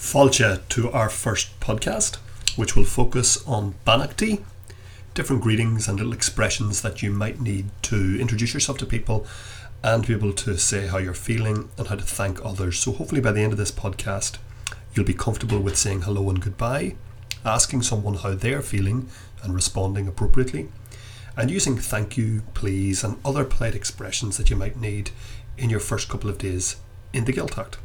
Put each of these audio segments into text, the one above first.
Fáilte to our first podcast, which will focus on Beannachtaí, different greetings and little expressions that you might need to introduce yourself to people and be able to say how you're feeling and how to thank others. So, hopefully, by the end of this podcast, you'll be comfortable with saying hello and goodbye, asking someone how they're feeling and responding appropriately, and using thank you, please, and other polite expressions that you might need in your first couple of days in the Gaeltacht.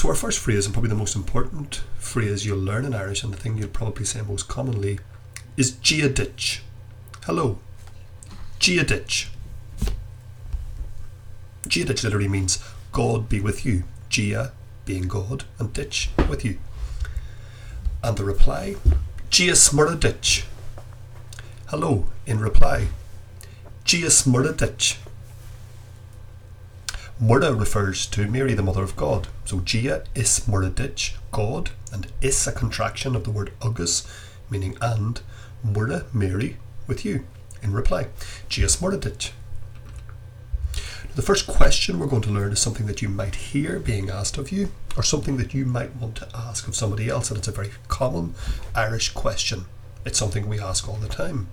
So, our first phrase, and probably the most important phrase you'll learn in Irish, and the thing you'll probably say most commonly, is Giadich. Hello. Giadich. Giadich literally means God be with you. Gia being God, and ditch with you. And the reply, Gia Smurradich. Hello, in reply. Gia Smurradich. Murda refers to Mary, the Mother of God. So Gia is Muradich, God, and is a contraction of the word Ugus, meaning and, Murda, Mary, with you. In reply, Gia Muradich. The first question we're going to learn is something that you might hear being asked of you, or something that you might want to ask of somebody else, and it's a very common Irish question. It's something we ask all the time.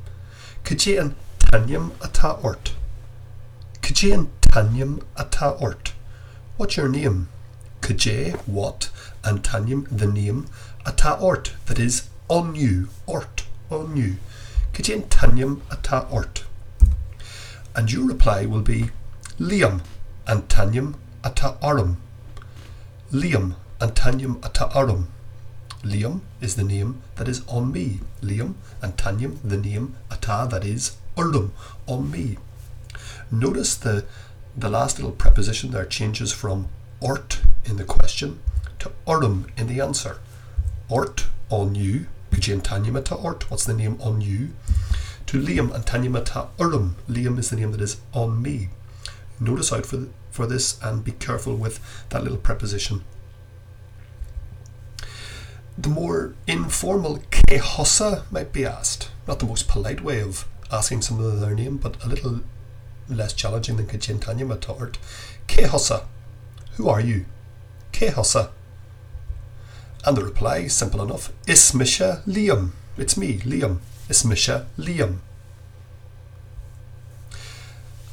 Kajian tanyam ata ort. Kajian tanyam ata ort. What's your name? Kajay, what, and tanyam, the name, ata ort, that is, on you, ort, on you. Kajian tanyam ata ort. And your reply will be Liam and Tanyam ata arum. Liam and Tanyam ata arum. Liam is the name that is on me. Liam and Tanyam the name ata that is urum on me. Notice the the last little preposition there changes from ort in the question to urum in the answer. Ort on you. Pidgin Tanyam ata ort. What's the name on you? To Liam and Tanyam ata. Liam is the name that is on me. Notice out for, for this and be careful with that little preposition. The more informal kehosa might be asked. Not the most polite way of asking someone their name, but a little less challenging than Kajintanya Matort. Kehosa, who are you? Kehosa. And the reply, simple enough, Ismisha Liam. It's me, Liam. Ismisha Liam.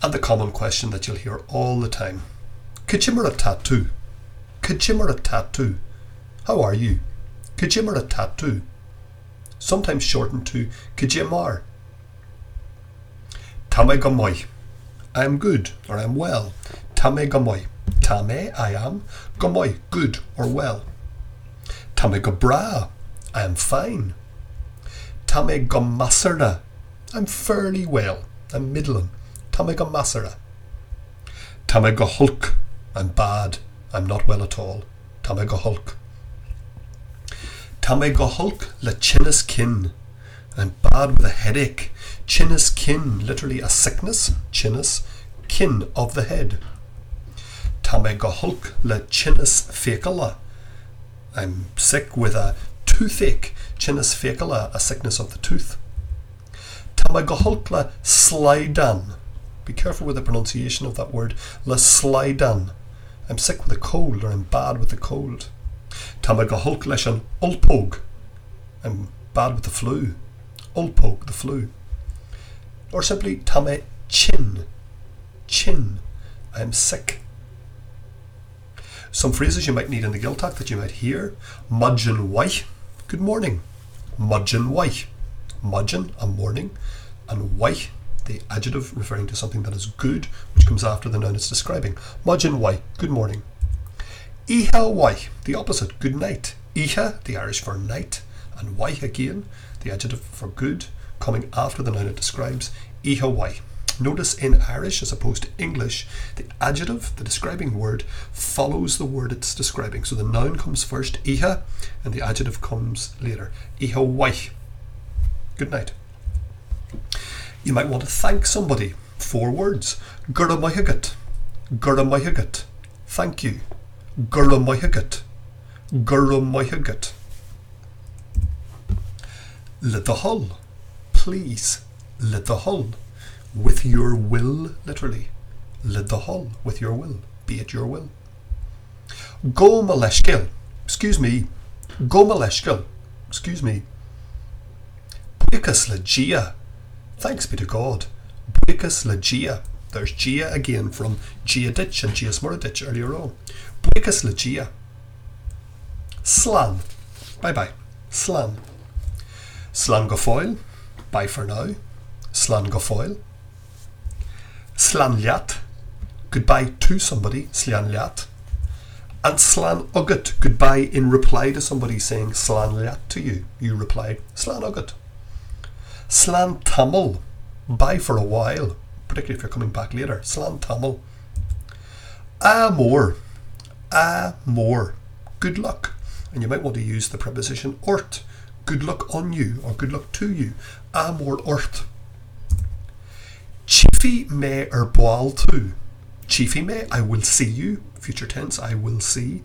And the common question that you'll hear all the time Kajimara tattoo. Kajimara tattoo. How are you? Kajimara tattoo. Sometimes shortened to Kajimar. Tame gamoy. I am good or I am well. Tame gamoy. Tame, I am. Gamoy, good or well. Tame gabra. I am fine. Tame gamasarda. I'm fairly well. I'm middling. Tame go masara. Tame go hulk. I'm bad. I'm not well at all. Tame go hulk. Tame go hulk le kin. I'm bad with a headache. Chinnis kin, literally a sickness. Chinnis, kin of the head. Tame go le chinnis fecala. I'm sick with a toothache. Chinnis fecala, a sickness of the tooth. Tame go hulk le slidan. Be careful with the pronunciation of that word. Le slidan. I'm sick with a cold or I'm bad with the cold. Tamagahulk leshan ulpog. I'm bad with the flu. Ulpog, the flu. Or simply tame chin. Chin. I am sick. Some phrases you might need in the Gaeltacht that you might hear. Mudgeon wai. Good morning. Mudgeon wai. Mudgeon, a morning. And wai, the adjective referring to something that is good, which comes after the noun it's describing. Mudgeon wai. Good morning. Iha wai, the opposite, good night. Iha, the Irish for night, and wai again, the adjective for good, coming after the noun it describes. Iha wai. Notice in Irish, as opposed to English, the adjective, the describing word, follows the word it's describing. So the noun comes first, iha, and the adjective comes later. Iha wai. Good night. You might want to thank somebody. Four words. Gura maihagat. Gura maihagat. Thank you. Gura maihagat. Gura maihagat. Lidahul. Please. Lidahul. With your will, literally. Lidahul. With your will. Be it your will. Go Maleshkil. Excuse me. Go Maleshkil. Excuse me. Buikas Legia. Thanks be to God. Buikas Legia. There's Gia again from Gia Ditch and Gia Smuraditch earlier on. Buikas Legia. Slan. Bye bye. Slan. Slan Gofoil. Bye for now. Slan Gofoil. Slan Liat. Goodbye to somebody. Slan Liat. And Slan. Goodbye in reply to somebody saying Slan Liat to you. You reply Slan Ugat. Slan Tamil. Bye for a while. Particularly if you're coming back later. Slan Tamil. More. Ah more. Good luck and you might want to use the preposition ort. Good luck on you or good luck to you. Amor ort. Chiefy me er boal tu. Chiefy me, I will see you. Future tense, I will see.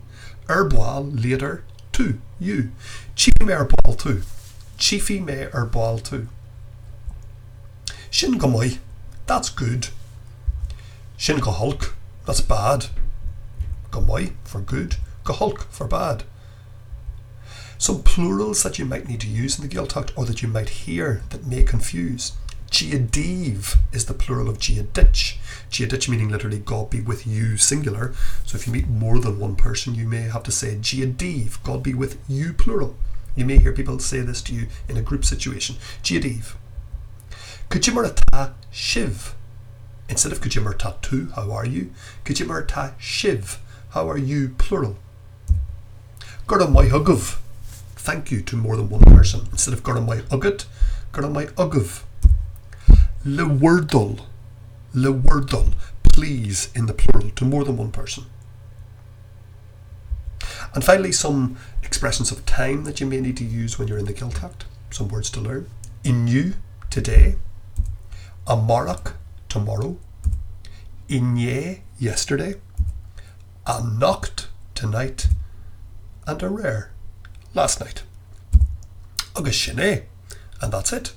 Er boal later to you. Chiefy me er boal tu. Chiefy me er boal tu. Shin gomoy, that's good. Shin hulk, that's bad. Gomoy for good, hulk for bad. Some plurals that you might need to use in the Gaeltacht or that you might hear that may confuse. Giadiv is the plural of Giadich. Giadich meaning literally God be with you, singular. So if you meet more than one person, you may have to say Giadiv, God be with you, plural. You may hear people say this to you in a group situation. Giadiv. Kujimarata Shiv. Instead of Kujimarata tu, how are you? Kujimarata Shiv, how are you, plural. Guramaihugov thank you to more than one person. Instead of ugat, got my ugav. Le wordle, le wordle, please in the plural to more than one person. And finally, some expressions of time that you may need to use when you're in the Gaeltacht. Some words to learn. Inu, today. Amarach, tomorrow. Inye, yesterday. Anocht, tonight. And a rare, last night. Agus sinné, and that's it.